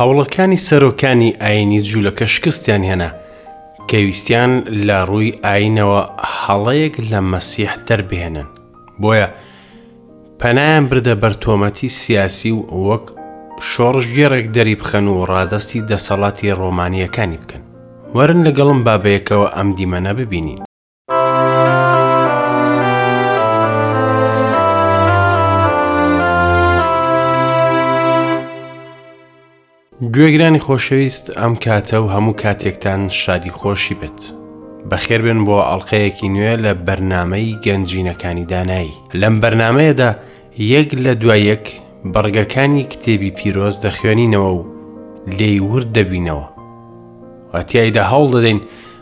هەوڵەکانی سەرۆکانی ئاینی جوولەکە شکستیان هێنا کە ویستیان لە ڕووی ئاینەوە هەڵەیەک لە مەسیح دەربهێنن بۆیە پەنایان بردە بەرتۆمەتی سیاسی و وەک شۆڕش گێڕێک دەری بخەن و ڕادستی دەسەڵاتی ڕۆمانیەکانی بکەن وەرن لەگەڵم بابەیەکەوە ئەم دیمەنە ببینین گوێگرانی خۆشەویست ئەم کاتە و هەموو کاتێکتان شادی خۆشی بێت. بەخێربێن بۆ ئەڵلقەیەکی نوێ لە بەرنمەی گەنجینەکانی دانایی. لەم بەرنمەیەدا یەک لە دوایەک بڕگەکانی کتێبی پیرۆز دەخوێنینەوە و لێی ورد دەبینەوە. واتیایدا هەوڵ دەدەین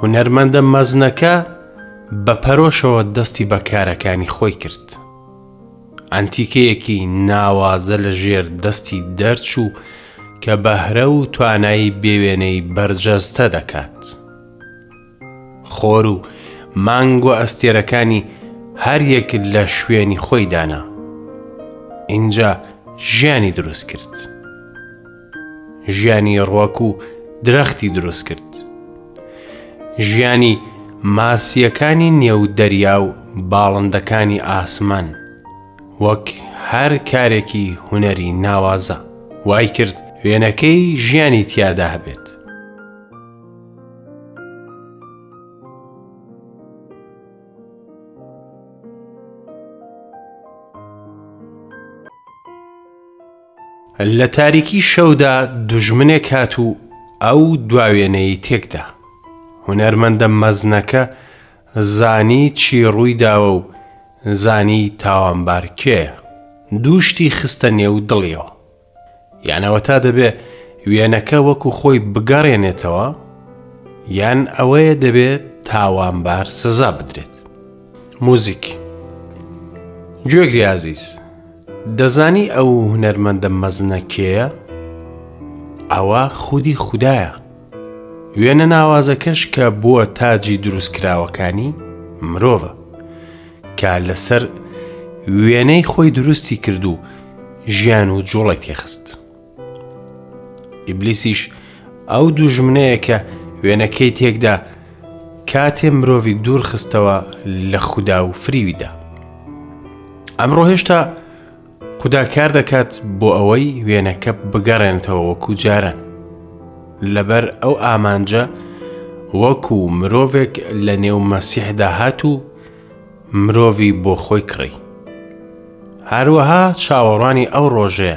هونەرمەندە مەزنەکە بە پەرۆشەوە دەستی بە کارەکانی خۆی کرد. ئەنتیکەیەکی ناوازە لە ژێر دەستی دەرچوو کە بەهرە و توانایی بێوێنەی بەرجەستە دەکات. خۆر و مانگ و ئەستێرەکانی هەریەک لە شوێنی خۆی دانا. ئینجا ژیانی دروست کرد. ژیانی ڕوەک و درەختی دروست کرد ژیانی ماسییەکانی نێو دەریا و باڵندەکانی ئاسمان وەک هەر کارێکی هونەری ناوازە وای کرد وێنەکەی ژیانی تیادا هەبێت لە تاریکی شەودا دوژمنێک هات و ئەو دواوێنەی تێکدا هونەرمەندە مەزنەکە زانی چی ڕووی داوە و زانی تاوانبار کێ دووشتی خستە نێو دڵیەوە یانەوە تا دەبێ وێنەکە وەکو خۆی بگەڕێنێتەوە یان ئەوەیە دەبێت تاوانبار سزا بدرێت. موزیک گوێگری ئازیز دەزانی ئەو هونەرمەندە مەزنە کێیە؟ ئەوە خودی خوددایە وێنە ناوازەکەش کە بووە تاجی دروستکراوەکانی مرۆڤە کە لەسەر وێنەی خۆی دروستی کردو ژیان و جوڵێکی خست. ئیبلیسیش ئەو دوژمنەیە کە وێنەکەی تێکدا کاتێ مرۆڤی دوور خستەوە لە خودا و فریویدا ئەمڕۆ هێشتا خدا کار دەکات بۆ ئەوەی وێنەکە بگەڕێنتەوە وەکو جاران لەبەر ئەو ئامانجە وەکو مرۆڤێک لە نێو مەسیحدا هات و مرۆڤی بۆ خۆی کڕی هەروەها چاوەڕوانی ئەو ڕۆژەیە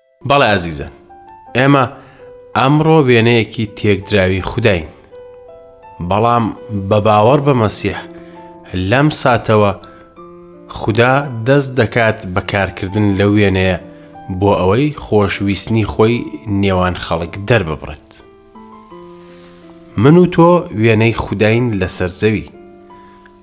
بەڵێ ئازیزان، ئێمە ئەمڕۆ وێنەیەکی تێکدراوی خوداین. بەڵام بە باوەڕ بە مەسیح لەم ساتەوە خودا دەست دەکات بە کارکردن لەو وێنەیە بۆ ئەوەی خۆشویستنی خۆی نێوان خەڵک دەرببڕێت من و تۆ وێنەی خودین لەسەر زەوی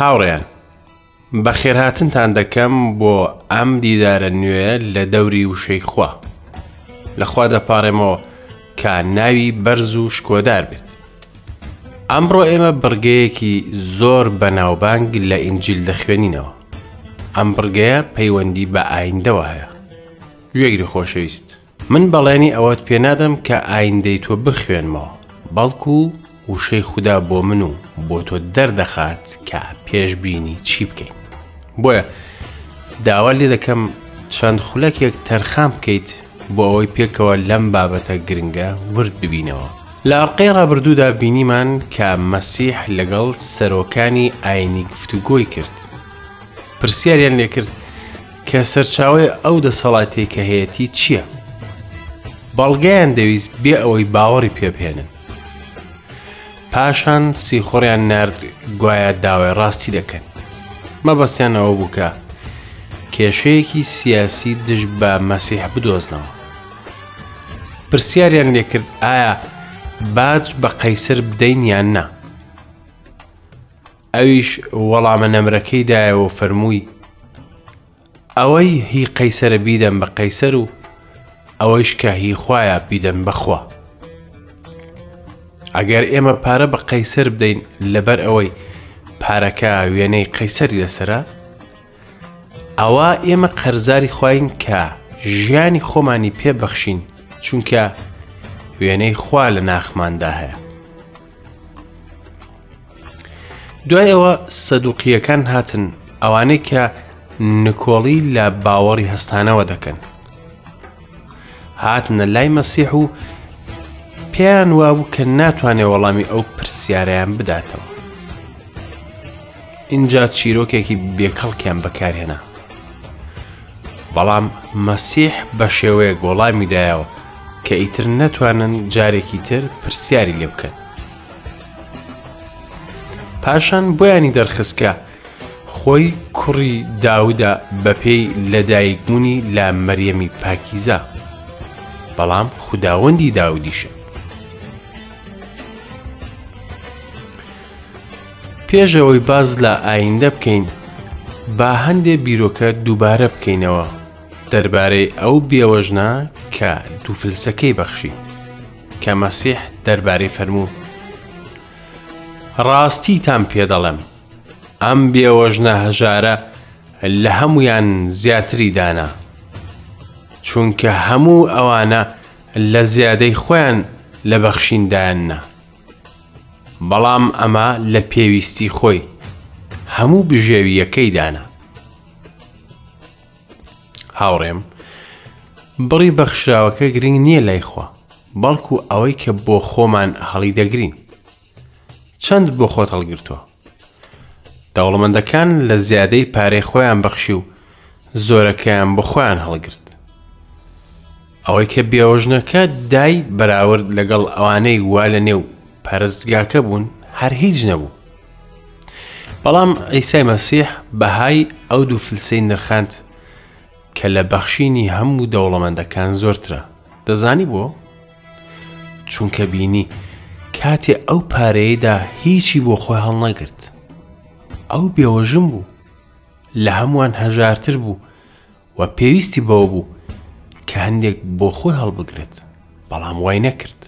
هاوڕێیان بەخێرهاتنتان دەکەم بۆ ئەم دیدارە نوێ لە دەوری وشەی خوا لەخوا دەپارێمەوە کە ناوی بەرز و شکۆدار بێت ئەمڕۆ ئێمە بڕگەیەکی زۆر بەناوبانگ لە ئینجیل دەخوێنینەوە ئەم بڕگەیە پەیوەندی بە ئایندەوە هەیە گوێگری خۆشەویست من بەڵێنی ئەوەت پێ نادەم کە ئایندەی تۆ بخوێنمەوە، بەڵکو وشەی خودا بۆ من و بۆ تۆ دەردەخات کە پێشبینی چی بکەین. بۆیە داوا لێ دەکەم چەند خولەکێک تەرخان بکەیت بۆ ئەوەی پێکەوە لەم بابەتە گرنگە ورد ببینەوە. لە ئەڵقەی ڕابردوودا بینیمان کە مەسیح لەگەڵ سەرۆکانی ئاینی گفتوگۆی کرد. پرسیاریان لێکرد کە سەرچاوی ئەو دەسەڵاتەی کە هەیەتی چییە؟ بەڵگەیان دەویست بێ ئەوەی باوەڕی پێبهێنن. پاشان سیخوڕیان نرد گوایە داوای ڕاستی دەکەن. مەبەستیان ئەوە بووکە کێشەیەکی سیاسی دژ بە مەسیح بدۆزنەوە. پرسیاریان لێکرد ئایا باج بە قەیسەر بدەین یان نا؟ ئەویش وەڵامە نەمرەکەی دایەوە و فەرمووی، ئەوەی هی قەیسەرە بیدەن بە قەیسەر و ئەوەیش کە هی خوایە بیدەن بە خوا. ئەگەر ئێمە پارە بە قەیسەر بدەین لەبەر ئەوەی پارەکە وێنەی قەیسەری لەسەرە، ئەوا ئێمە قەرزاری خواین کە ژیانی خۆمانی پێ بەخشین چونکە وێنەی خوا لە ناخماندا هەیە دوای ئەوە سەدوقیەکان هاتن ئەوانەی کە نکۆڵی لە باوەڕی هەستانەوە دەکەن هاتنە لای مەسیح و پێیان وابوو کە ناتوانێ وەڵامی ئەو پرسیارەیان بداتەوە اینجا چیرۆکێکی بێکەڵکیان بەکارهێنا بەڵام مەسیح بە شێوەیە گۆڵامی دایەوە کە ئیتر نەتوانن جارێکی تر پرسیاری لێ بکەن پاشان بۆیانی دەرخستکە خۆی کوڕی داودە بەپێی لەدایکبوونی لە مەریەمی پاکیزە، بەڵام خوداوەندی داودیشە. پێش ئەوەی باز لە ئایندە بکەین، با هەندێ بیرۆکە دووبارە بکەینەوە دەربارەی ئەو بێوەژنە کە دووفلسەکەی بەخشی کە مەسیح دەربارەی فەرموو ڕاستیتان پێ دەڵێم ئەم بێوەژنە هەژارە لە هەمویان زیاتری دانا چونکە هەموو ئەوانە لە زیادەی خۆیان لە بەخشین دایاننا بەڵام ئەمە لە پێویستی خۆی هەموو بژێویەکەی دانا هاوڕێم بڕی بەخشراوەکە گرنگ نییە لای خوا بەڵکو ئەوەی کە بۆ خۆمان هەڵی دەگرین چەند بۆ خۆت هەڵگرتووە؟ دەوڵەمەندەکان لە زیادەی پارەی خۆیان بەخشی و زۆرەکەیان بۆ خۆیان هەڵگرت. ئەوەی کە بێوەژنەکە دای بەراورد لەگەڵ ئەوانەی وا لە نێو پەرستگاکە بوون هەر هیچ نەبوو بەڵام ئەیسای مەسیح بەهای ئەو دوو فلسەی نرخاند کە لە بەخشینی هەموو دەوڵەمەندەکان زۆرترە دەزانی بۆ؟ چونکە بینی کاتێ ئەو پارەیەی دا هیچی بۆ خۆی هەڵنەگرت ئەو بێوەژن بوو لە هەمووان هەژارتر بوو و پێویستی بەوە بوو کە هەندێک بۆ خۆی هەڵبگرێت بەڵام وای نەکرد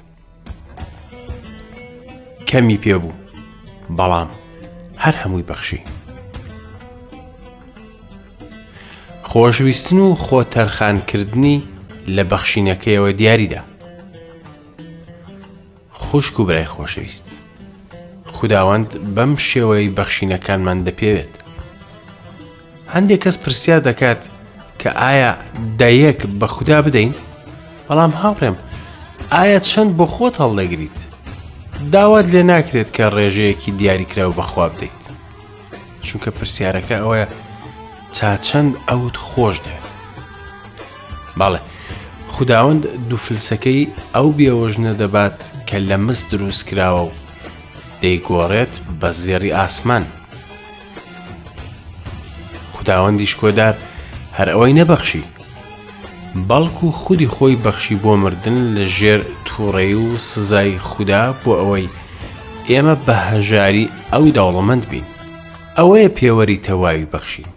کەمی پێ بوو بەڵام هەر هەمووی بەخشی خۆشویستن و خۆ تەرخانکردنی لە بەخشینەکەیەوە دیاریدا خوشک و برای خۆشەویست خداوەند بەم شێوەی بەخشینەکانمان دەپێوێت هەندێک کەس پرسیار دەکات کە ئایا دایەک بە خوددا بدەین بەڵام هاوڕێم ئایا چەند بۆ خۆت هەڵدەگریت داوات لێ ناکرێت کە ڕێژەیەکی دیاریکراو بەخوا بدەیت چونکە پرسیارەکە ئەوەیە تا چەند ئەوت خۆش دەوێت باڵێ خداوەند دووفلسەکەی ئەو بێوەژنە دەبات کە لە مس دروست کراوە و دەیگۆڕێت بە زێڕی ئاسمان خداوەندیش کۆدار هەر ئەوەی نەبەخشی بەڵکو خودی خۆی بەخشی بۆ مردن لە ژێر توڕەیی و سزای خودا بۆ ئەوەی ئێمە بە هەژاری ئەو دەوڵەمەند بین ئەوەیە پێوەری تەواوی بەخشین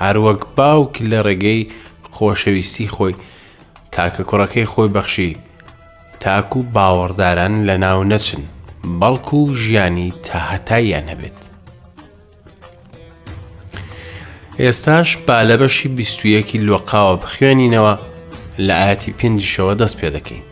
هەروەک باوک لە ڕێگەی خۆشەویستی خۆی تاکە کوڕەکەی خۆی بەخشی تاکو و باوەڕداران لە ناو نەچن بەڵکو و ژیانی تاهتاییان هەبێت ئێستاش با لە بەشی بیست و یەکی لۆقاوە بخوێنینەوە لە ئاەتی پێنجشەوە دەست پێ دەکەین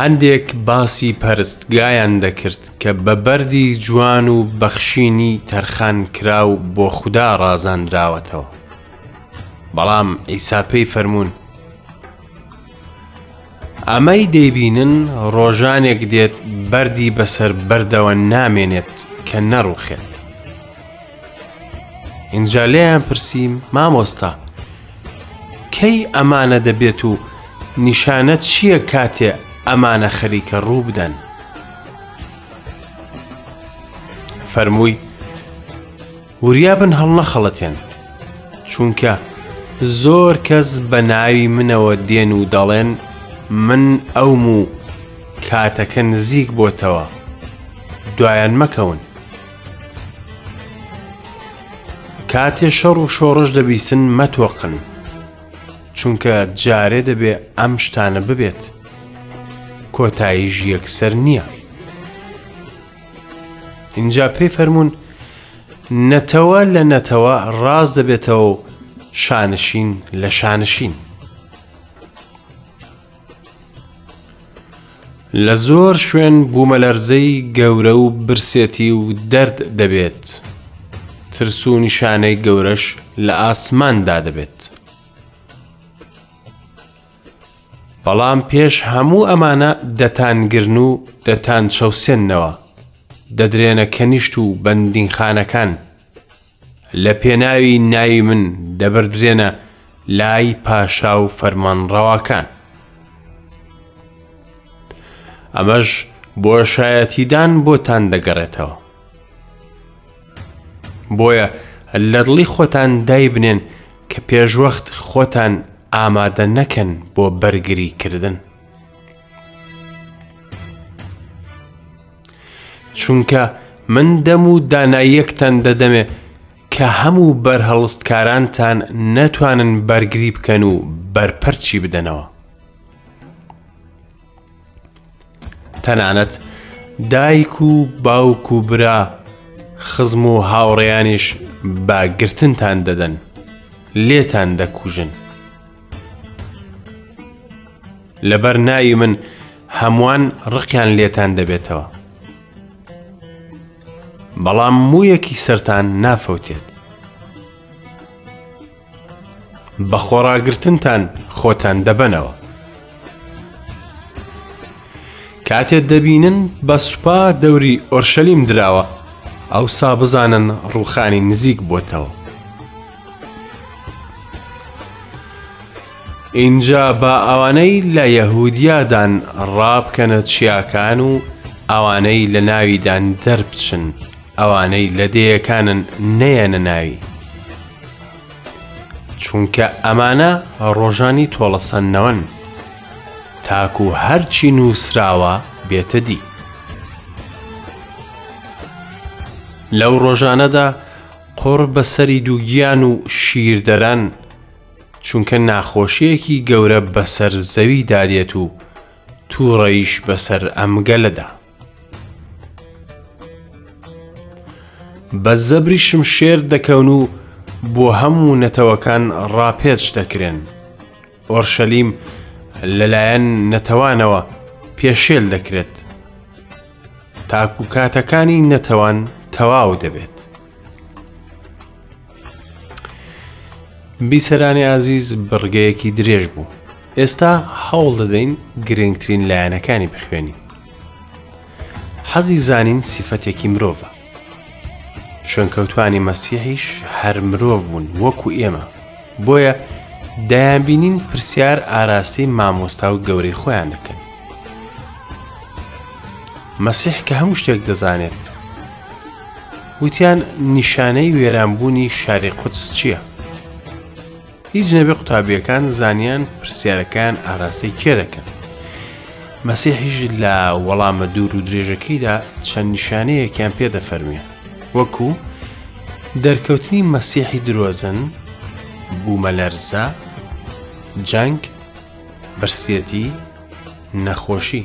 هەندێک باسی پەرستگایان دەکرد کە بە بەردی جوان و بەخشینی تەرخان کرا و بۆ خوددا ڕازاندراوەتەوە بەڵام ئیساپەی فەرمونون ئەمەی دەیبینن ڕۆژانێک دێت بەردی بەسەر بەردەوە نامێنێت کە نەڕوخێت ئینجا لێیان پرسییم مامۆستا کەی ئەمانە دەبێت و نیشانە چییە کاتێ ئەمانە خەریکە ڕوو بدەن فەرمووی وریابن هەڵنەخەڵەتێن چونکە زۆر کەس بە ناوی منەوە دێن و دەڵێن من ئەوم و کاتەکە نزیک بۆتەوە دوایان مەکەون کاتێ شەڕ و شۆڕش دەبیسن مەتۆقن چونکە جارێ دەبێ ئەم شتانە ببێت کۆتاییش یەکسەر نییە. ئینجا پێی فەرموون نەتەوە لە نەتەوە ڕاز دەبێتەوە و شانشین لە شانشین. لە زۆر شوێن بوومەلەرزەی گەورە و برسێتی و دەرد دەبێت. ترس و نیشانەی گەورەش لە ئاسماندا دەبێت. بەڵام پێش هەموو ئەمانە دەتانگرن و دەتانچەوسێننەوە، دەدرێنە کەنیشت و بەندینخانەکان، لە پێناوی ناوی من دەبردرێنە لای پاشا و فەرمانڕەواکان. ئەمەش بۆشایەتیدان بۆتان دەگەڕێتەوە. بۆیە لە دڵی خۆتان دایبنێن کە پێشوەخت خۆتان ئامادە نەکەن بۆ بەرگری کردن. چونکە من دەم و داناییەکتان دەدەمێ کە هەموو بەرهەڵستکارانتان نەتوانن بەرگری بکەن و بەرپەرچی بدەنەوە. تەنانەت دایک و باوک و برا خزم و هاوڕێیانیش بە گرتنتان دەدەن لێتان دەکوژن لەبەر ناوی من هەمووان ڕقیان لێتان دەبێتەوە بەڵام مویەکی سەران نافەوتێت بە خۆڕاگرتنتان خۆتان دەبەنەوە. کاتێ دەبینن بە سوپا دەوری ئۆرشەلیم دراوە ئەوسا بزانن ڕوخانی نزیک بۆتەوە. ئینجا با ئەوانەی لە یەهودیادان ڕابکەنە چیاکان و ئەوانەی لە ناویدان دەربچن ئەوانەی لە دێیەکانن نەیەنە ناوی. چونکە ئەمانە ڕۆژانی تۆڵەسەندنەوەن تاکو هەرچی نووسراوە بێتە دی لەو ڕۆژانەدا قڕ بەسەری دووگیان و شیردەران چونکە ناخۆشیەکی گەورە بەسەر زەوی دادێت و تووڕەیش بەسەر ئەمگەلەدا. بە زەبری شمشێر دەکەون و بۆ هەموو نەتەوەکان ڕاپێچ دەکرێن ئۆرشەلیم لەلایەن نەتەوانەوە پێشێل دەکرێت تاکو کاتەکانی نەتەوان تەواو دەبێت. بیسەرانی ئازیز بڕگەیەکی درێژ بوو ئێستا هەوڵ دەدەین گرنگترین لایەنەکانی بخوێنین حەزی زانین سیفەتێکی مرۆڤە شوێنکەوتانی مەسیحیش هەر مرۆڤ بوون وەکو ئێمە بۆیە دەیانبینین پرسیار ئاراستەی مامۆستا و گەورەی خۆیان دەکەن مەسیح کە هەموو شتێک دەزانێت وتیان نیشانەی وێران بوونی شاری قودس چییە؟ هیچ نەبێ قوتابیەکان زانیان پرسیارەکان ئاراستەی کێ دەکەن مەسیحیش لە وەڵامە دوور و درێژەکەیدا چەند نیشانەیەکیان پێ دەفەرمیێ وەکو دەرکەوتنی مەسیحی درۆزن بوومەلەرزە جەنگ برسیەتی نەخۆشی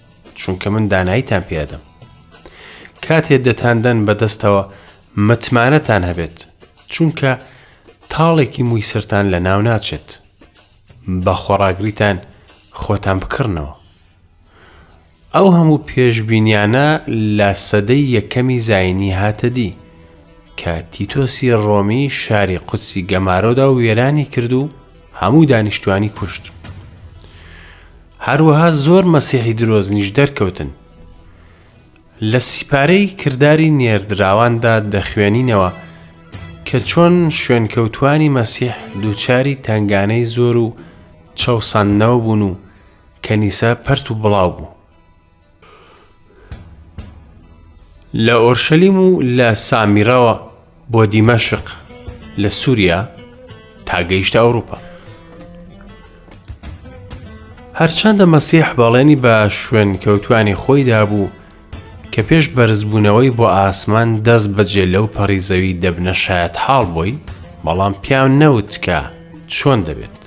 چونکە من داناییتان پێدەم کاتێ دەتاندەن بەدەستەوە متمانەتان هەبێت چونکە تاڵێکی مووی سەران لە ناو ناچێت بە خۆڕاگریتان خۆتان بکڕنەوە ئەو هەموو پێشببینیانە لە سەدەی یەکەمی زایینی هاتەدی کە تیتۆسی ڕۆمی شاری قودسی گەمارۆدا و وێرانی کرد و هەموو دانیشتوانی کوشت هەروەها زۆر مەسیحی درۆزنیش دەرکەوتن. لە سیپارەی کرداری نێردراواندا دەخوێنینەوە کە چۆن شوێنکەوتوانی مەسیح دووچاری تەنگانەی زۆر و چەوساندنەوە بوون و کەنیسە پەرت و بڵاو بوو. لە ئۆرشەلیم و لە سامیرەوە بۆ دیمەشق لە سووریا تا گەیشتە ئەوروپا. هەرچەندە مەسیح بەڵێنی بە شوێن کەوتانی خۆی دابوو کە پێش بەرزبوونەوەی بۆ ئاسمان دەست بەجێ لەو پەڕی زەوی دەبنە شایەت حاڵ بۆی بەڵام پیاو نەوت کە چۆن دەبێت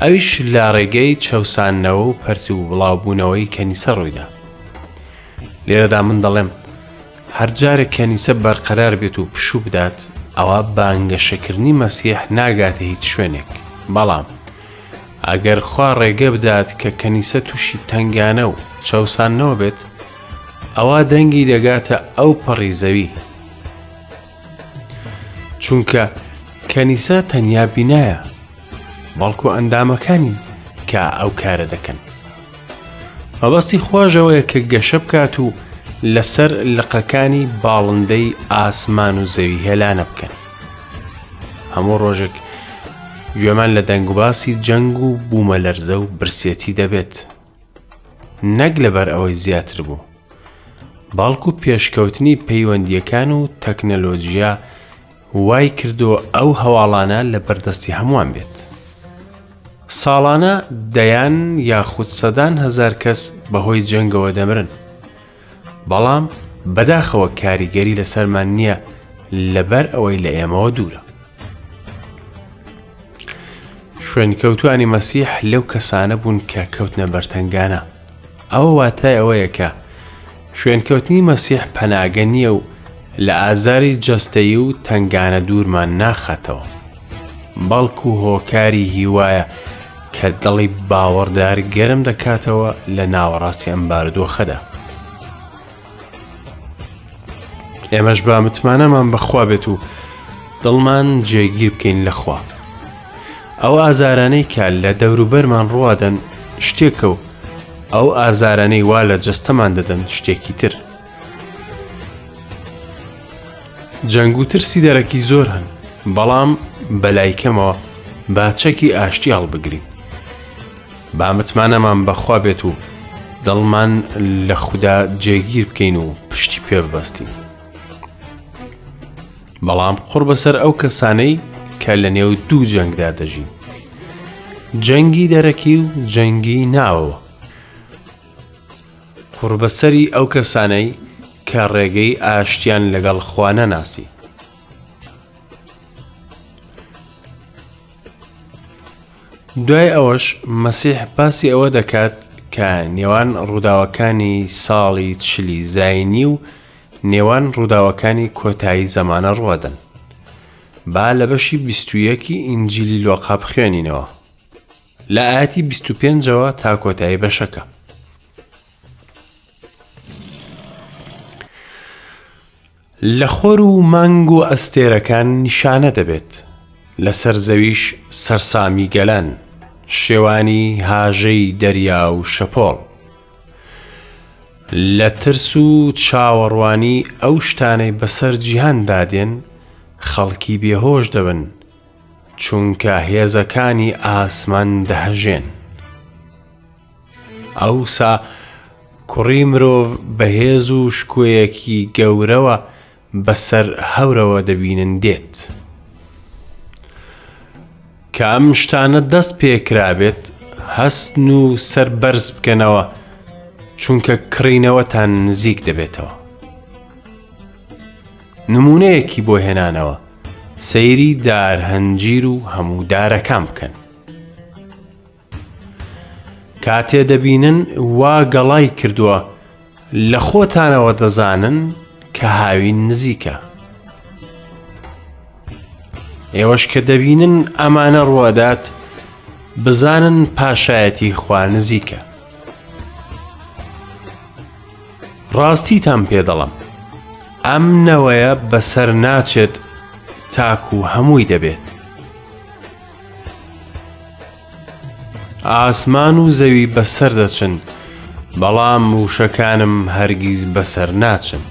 ئەویش لە ڕێگەی چەوسانەوە و پەرت و بڵاوبوونەوەی کەنیسە ڕوویدا لێرەدا من دەڵێم هەرجارە کەنیسە بەرقەرار بێت و پشوو بدات ئەوە بانگەشەکردنی مەسیح ناگاتە هیچ شوێنێک بەڵام ئەگەر خوا ڕێگە بدات کە کەنیسە تووشی تنگانە و چەوسانەوە بێت ئەوە دەنگی دەگاتە ئەو پەڕی زەوی چونکە کەنیسە تەنیا بینایە بەڵکو ئەندامەکانی کە ئەو کارە دەکەن مەبەستی خۆشەوەیە کە گەشە بکات و لەسەر لقەکانی باڵندەی ئاسمان و زەوی هێلانە بکەن هەموو ڕۆژێک گوێمان لە دەنگوباسی جەنگ و بوومە لەرزە و برسێتی دەبێت نەک لەبەر ئەوەی زیاتر بوو، بەڵکو پێشکەوتنی پەیوەندییەکان و تەکنەلۆجیا وای کردووە ئەو هەواڵانە لە بەردەستی هەمووان بێت. ساڵانە دەیان یاخود سەدان هەزار کەس بەهۆی جەنگەوە دەمرن، بەڵام بەداخەوە کاریگەری لەسەرمان نییە لەبەر ئەوەی لە ئێمەوە دوورە. شوێنکەوتوانی مەسیح لەو کەسانە بوون کە کەوتنە بەرتەنگانە ئەوە واتای ئەوەیە کە شوێنکەوتنی مەسیح پەناگە نییە و لە ئازاری جەستەی و تەنگانە دوورمان ناخاتەوە. بەڵکو هۆکاری هیوایە کە دڵی باوەڕدار گەرم دەکاتەوە لە ناوەڕاستی ئەم بارودۆخەدا. ئێمەش با متمانەمان بەخوا بێت و دڵمان جێگیر بکەین لەخوا. ئەو ئازارانەی کە لە دەوروبەرمان ڕوادەن شتێکە و ئەو ئازارانەی وا لە جەستەمان دەدەن شتێکی تر. جەنگ و ترسی دەرەکی زۆر هەن بەڵام بەلایکەمەوە با چەکی ئاشتی هەڵبگرین با متمانەمان بەخوا بێت و دڵمان لە خوددا جێگیر بکەین و پشتی پێ ببەستین بەڵام قڕ بەسەر ئەو کەسانەی کە لە نێو دوو جەنگدا دەژین جەنگی دەرەکی و جەنگی ناوەوە قوڕبەسەری ئەو کەسانەی کە ڕێگەی ئاشتیان لەگەڵ خوا نەناسی. دوای ئەوەش مەسیح باسی ئەوە دەکات کە نێوان ڕووداوەکانی ساڵی چلی زینی و نێوان ڕووداوەکانی کۆتایی زەمانە ڕوادن. با لە بەشی بیستویەکی ئینجیلی لۆقا بخوێنینەوە. لە ئایەتی بیست و پێنجەوە تا کۆتایی بەشەکە. لە خۆر و مانگ و ئەستێرەکان نیشانە دەبێت لەسەر زەویش سەرسامی گەلان شێوانی هاژەی دەریا و شەپۆڵ لە ترس و چاوەڕوانی ئەو شتانەی بەسەر جیهاندادێن خەڵکی بێهۆش دەبن چونکە هێزەکانی ئاسمان دەهەژێن. ئەوسا کوڕی مرۆڤ بەهێز و شکۆیەکی گەورەوە بەسەر هەورەوە دەبینن دێت. کە ئەم شتانە دەست پێکرابێت هەستن و سەر بەرز بکەنەوە چونکە کڕینەوەتان نزیک دەبێتەوە. نموونەیەکی بۆ هێنانەوە، سەیری دار هەنجیر و هەموو دارەکان بکەن. کاتێ دەبینن وا گەڵای کردووە لە خۆتانەوە دەزانن کە هاوین نزیکە. ئێوەش کە دەبینن ئەمانە ڕوادات بزانن پاشایەتی خوا نزیکە. ڕاستیتان پێ دەڵم ئەم نەوەیە بەسەر ناچێت تاکو و هەمووی دەبێت ئاسمان و زەوی بەسەر دەچن بەڵام وشەکانم هەرگیز بەسەر ناچن.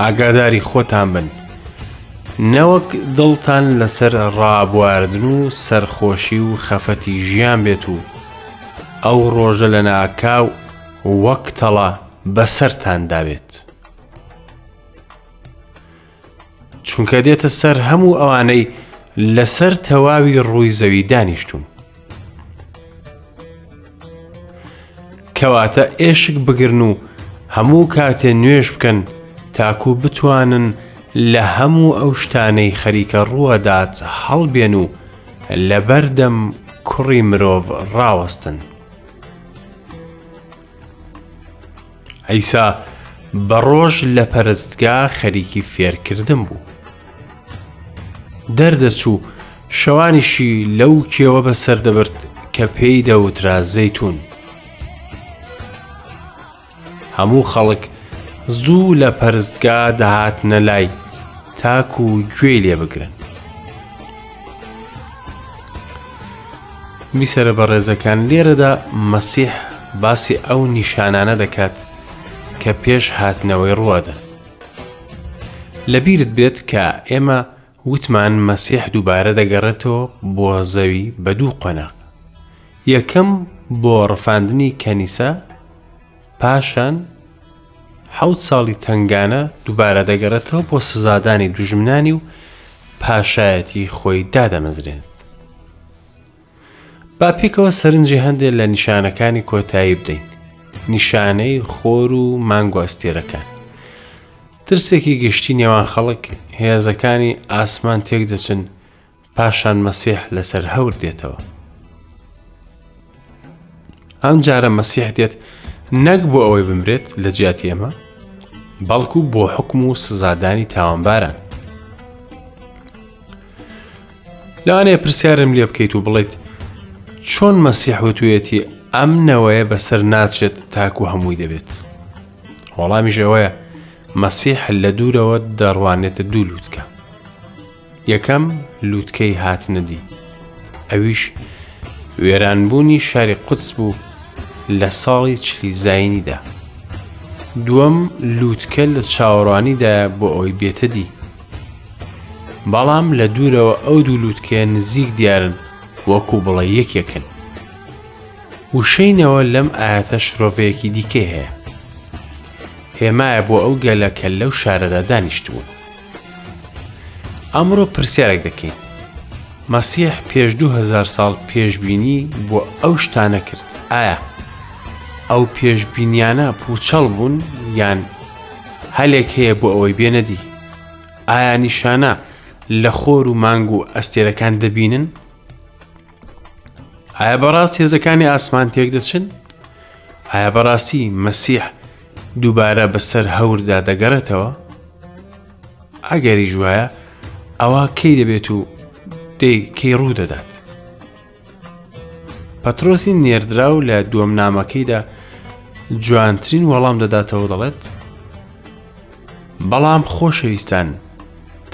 ئاگاداری خۆتان بن نەوەک دڵتان لەسەر ڕابواردن و سەرخۆشی و خەفەتی ژیان بێت و ئەو ڕۆژە لە ناکاو وەک تەڵە بەسەرتان داوێت. چونکە دێتە سەر هەموو ئەوانەی لەسەر تەواوی ڕووی زەوی دانیشتوون. کەواتە ئێشک بگرن و هەموو کاتێ نوێش بکەن تاکو بتوانن لە هەموو ئەو شتانەی خەریکە ڕووەدات هەڵبێن و لە بەردەم کوڕی مرۆڤ ڕاوەستن. عیسا بە ڕۆژ لە پەرستگا خەریکی فێرکردن بوو. دەردەچوو شەوانیشی لەو کێوە بەسەردەبرد کە پێی دەوترا زەیتون. هەموو خەڵک زوو لە پەرستگا دەهاتنە لای تاکو گوێی لێ بگرن. بیسەرە بەڕێزەکان لێرەدا مەسیح باسی ئەو نیشانانە دەکات کە پێش هاتنەوەی ڕوادە لەبیرت بێت کە ئێمە وتمان مەسیح دووبارە دەگەڕێتەوە بۆ زەوی بە دوو قۆناق یەکەم بۆ ڕفاندنی کەنیسە پاشان حەوت ساڵی تەنگانە دووبارە دەگەڕێتەوە بۆ سزادانی دوژمنانی و پاشایەتی خۆی دادەمەزرێن با پێکەوە سەرنجی هەندێک لە نیشانەکانی کۆتایی بدەین نیشانەی خۆر و مانگواستێرەکان ترسێکی گشتی نێوان خەڵک هێزەکانی ئاسمان تێک دەچن پاشان مەسیح لەسەر هەور دێتەوە. ئەم جارە مەسیح دێت نەک بۆ ئەوەی بمرێت لە جیاتی ئێمە، بەڵکو بۆ حکم و سزادانی تاوانباران. لەوانەیە پرسیارم لێ بکەیت و بڵێیت چۆن مەسیح وتوێتی ئەم نەوەیە بەسەر ناچێت تاکو هەمووی دەبێت. وەڵامیش ئەوەیە مەسیح لە دوورەوە دەڕوانێتە دوو لووتکە. یەکەم لووتکەی هاتنە دی، ئەویش وێرانبوونی شاری قودس بوو لە ساڵی چلی زاینیدا. دووەم لووتکە لە چاوەڕوانیدایە بۆ ئەوەی بێتە دی. بەڵام لە دوورەوە ئەو دوو لووتکەیە نزیک دیارن وەکوو بڵێ یەکێکن. وشەینەوە لەم ئاەتە شرۆڤەیەکی دیکەی هەیە. هێمایە بۆ ئەو گەلە کە لەو شارەدا دانیشتبوون. ئەمڕۆ پرسیارێک دەکەین، مەسیح پێش دوو هەزار ساڵ پێشبینی بۆ ئەو شتانە کرد، ئایا ئەو پێشبینیانە پووچەڵ بوون یان هەلێک هەیە بۆ ئەوەی بێنە دی؟ ئایا نیشانە لە خۆر و مانگ و ئەستێرەکان دەبینن؟ ئایا بەڕاست هێزەکانی ئاسمان تێک دەچن؟ ئایا بەڕاستی مەسیح دووبارە بەسەر هەوردا دەگەڕێتەوە؟ ئەگەری ژوایە ئەوە کەی دەبێت و دەی کەی ڕوو دەدات. پەترۆسی نێردراو لە دووەم نامەکەیدا جوانترین وەڵام دەداتەوە دەڵێت، بەڵام خۆشەویستان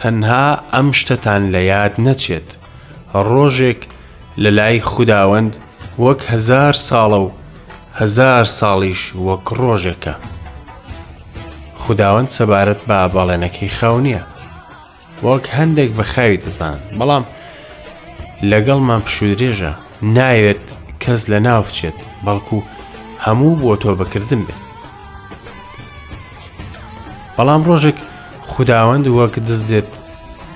تەنها ئەم شتەتان لە یاد نەچێت، ڕۆژێک لە لای خوداوەند وەک هەزار ساڵە و هەزار ساڵیش وەک ڕۆژێکە. خوداوەند سەبارەت بە بەڵێنەکەی خاو نییە. وەک هەندێک بە خاوی دەزان بەڵام لەگەڵمان پشودرێژە ناوێت کەس لە ناو بچێت بەڵکو هەموو بۆ تۆ بەکردن بێت بەڵام ڕۆژێک خودداوەند وەک دز دێت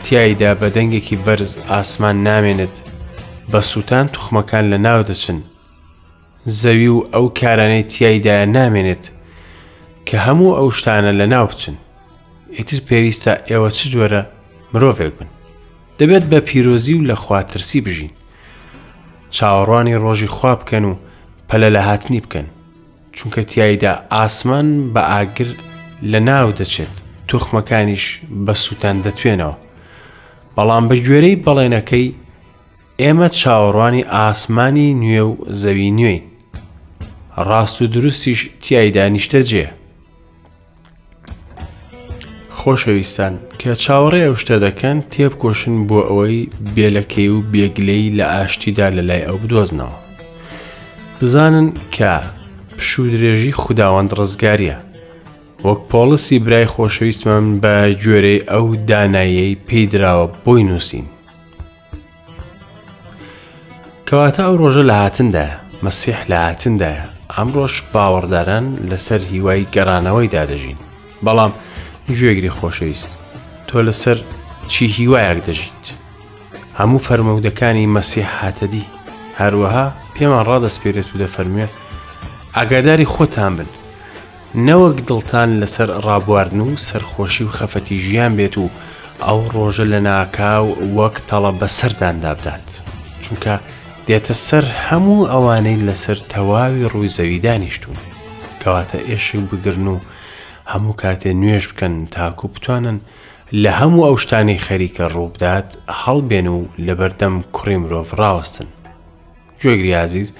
تایدا بە دەنگێکی بەرز ئاسمان نامێنێت بە سووتان توخمەکان لە ناو دەچن زەوی و ئەو کارانەی تایدا نامێنێت کە هەموو ئەو شتانە لە ناو بچن ئیتر پێویستە ئێوە چ جۆرە مرۆڤێک بن؟ دەبێت بە پیرۆزی و لە خواترسی بژین. چاوەڕوانی ڕۆژی خوا بکەن و پەلە لە هاتنی بکەن. چونکە تایدا ئاسمان بە ئاگر لە ناو دەچێت توخمەکانیش بە سووتان دەتوێنەوە بەڵام بە گوێرەی بەڵێنەکەی ئێمە چاوەڕوانی ئاسمانی نوێ و زەوی نوێین ڕاست و دروستیش تایدا نیشتە جێ خۆشەویستان کە چاوەڕێ ئەو شتە دەکەن تێبکۆشن بۆ ئەوەی بێلەکەی و بێگلەی لە ئاشتیدا لە لای ئەو بدۆزنەوە بزانن کە پشوو درێژی خودداوەند ڕزگاریە وەک پۆڵسی برای خۆشەویستمان بە گوێرەی ئەو دانایەی پێیدراوە بۆی نووسین کەواتە ئەو ڕۆژە لە هاتندایە مەسیح لە هاتندایە ئەمڕۆش باوەڕداران لەسەر هیوای گەڕانەوەیدا دەژین بەڵام گوێگری خۆشەویست تۆ لەسەر چی هیوایەک دەژیت هەموو فەرمەودەکانی مەسیح هاتەدی هەروەها پێمان ڕادەسپێرێت و دەفەرموێ ئاگاداری خۆتان بن نەوەک دڵتان لەسەر ڕابواردن و سەرخۆشی و خەفەتی ژیان بێت و ئەو ڕۆژە لەناکاو وەک تەڵە بەسەرداندا بدات، چونکە دێتە سەر هەموو ئەوانەی لەسەر تەواوی ڕووی زەوی دانیشتوون. کەواتە ئێشک بگرن و هەموو کاتێ نوێژ بکەن تاکو بتوانن لە هەموو ئەو شتانەی خەریکە ڕووبدات هەڵبێن و لەبەردەم کوڕی مرۆڤ ڕاوەستن. گوێگری ئازیز،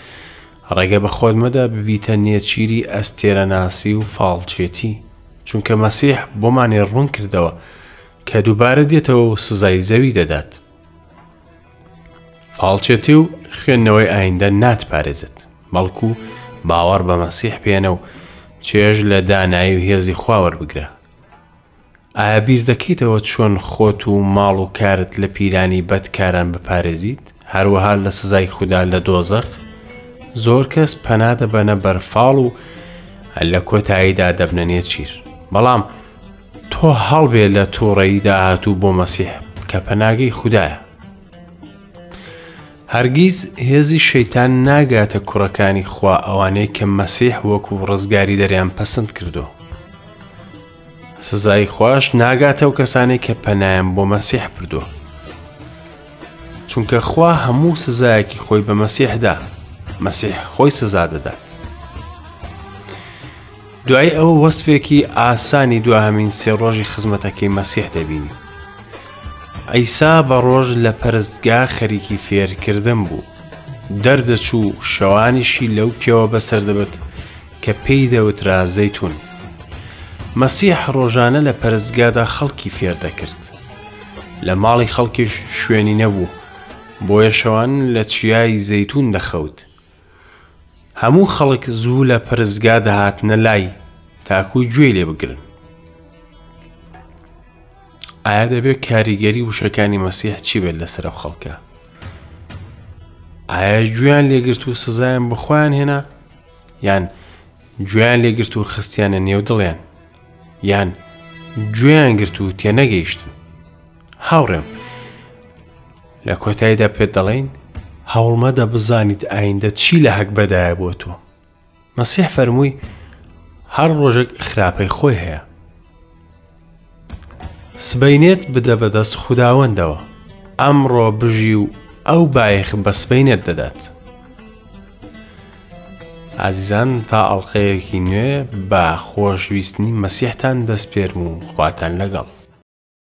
ڕێگە بە خۆت مەدە ببیتە نێچیری ئەستێرەناسی و فاڵچێتی، چونکە مەسیح بۆمانی ڕوون کردەوە کە دووبارە دێتەوە و سزای زەوی دەدات. فاڵچێتی و خوێندنەوەی ئایندە ناتپارێزت، بەڵکو باوەڕ بە مەسیح پێێنە و چێژ لە دانایی و هێزی خوا وەربگرە. ئایا بیردەکەیتەوە چۆن خۆت و ماڵ و کارت لە پیلانی بەد کاران بپارێزیت؟ هەروەها لە سزای خودا لە دۆزەخ؟ زۆر کەس پەنا دەبەنە بەر فاڵ و لە کۆتاییدا دەبنە نێچیر. بەڵام تۆ هەڵبێ لە تووڕەیی داهاتوو بۆ مەسیح کە پەناگەی خودایە. هەرگیز هێزی شەیتان ناگاتە کوڕەکانی خوا ئەوانەی کە مەسیح وەکو ڕزگاریدەریان پەسند کردووە. سزای خواش ناگاتە و کەسانێک کە پەنایان بۆ مەسیح بردووە چونکە خوا هەموو سزایەکی خۆی بە مەسیحدا مەسیح خۆی سزا دەدات دوای ئەوە وەستفێکی ئاسانی دواهمین سێ ڕۆژی خزمەتەکەی مەسیح دەبینی ئەیسا بە ڕۆژ لە پەرستگا خەریکی فێرکردن بوو دەردەچوو شەوانیشی لەو کێوە بەسەردەبێت کە پێی دەوترا زەیتون. مەسیح ڕۆژانە لە پەرستگادا خەڵکی فێر دەکرد. لە ماڵی خەڵکیش شوێنی نەبوو، بۆیە شەوان لە چیای زەیتون دەخەوت. هەموو خەڵک زوو لە پەرستگا دەهاتنە لای تاکوو گوێی لێ بگرن. ئایا دەبێت کاریگەری وشەکانی مەسیح چی بێت لەسەر ئەو خەڵکە؟ ئایا گوێیان لێگرت و سزایان بەخۆیان هێنا؟ یان گوێیان لێگرت و خستیانە نێو دڵێن یان گوێیان گرت و تێنەگەیشتن هاوڕێم لە کۆتاییدا پێت دەڵین هەوڵمەدە بزانیت ئایندە چی لە هەک بەدایە بۆ تۆ مەسیح فەرمووی هەر ڕۆژێک خراپەی خۆی هەیە سبەینێت بدە بەدەست خوداوەندەوە. ئەمڕۆ بژی و ئەو بایخ بە سبەینێت دەدات. ئازیزان تا ئەڵلقەیەکی نوێ بە خۆشویستنی مەسیحتان دەستپێرم و خواتان لەگەڵ.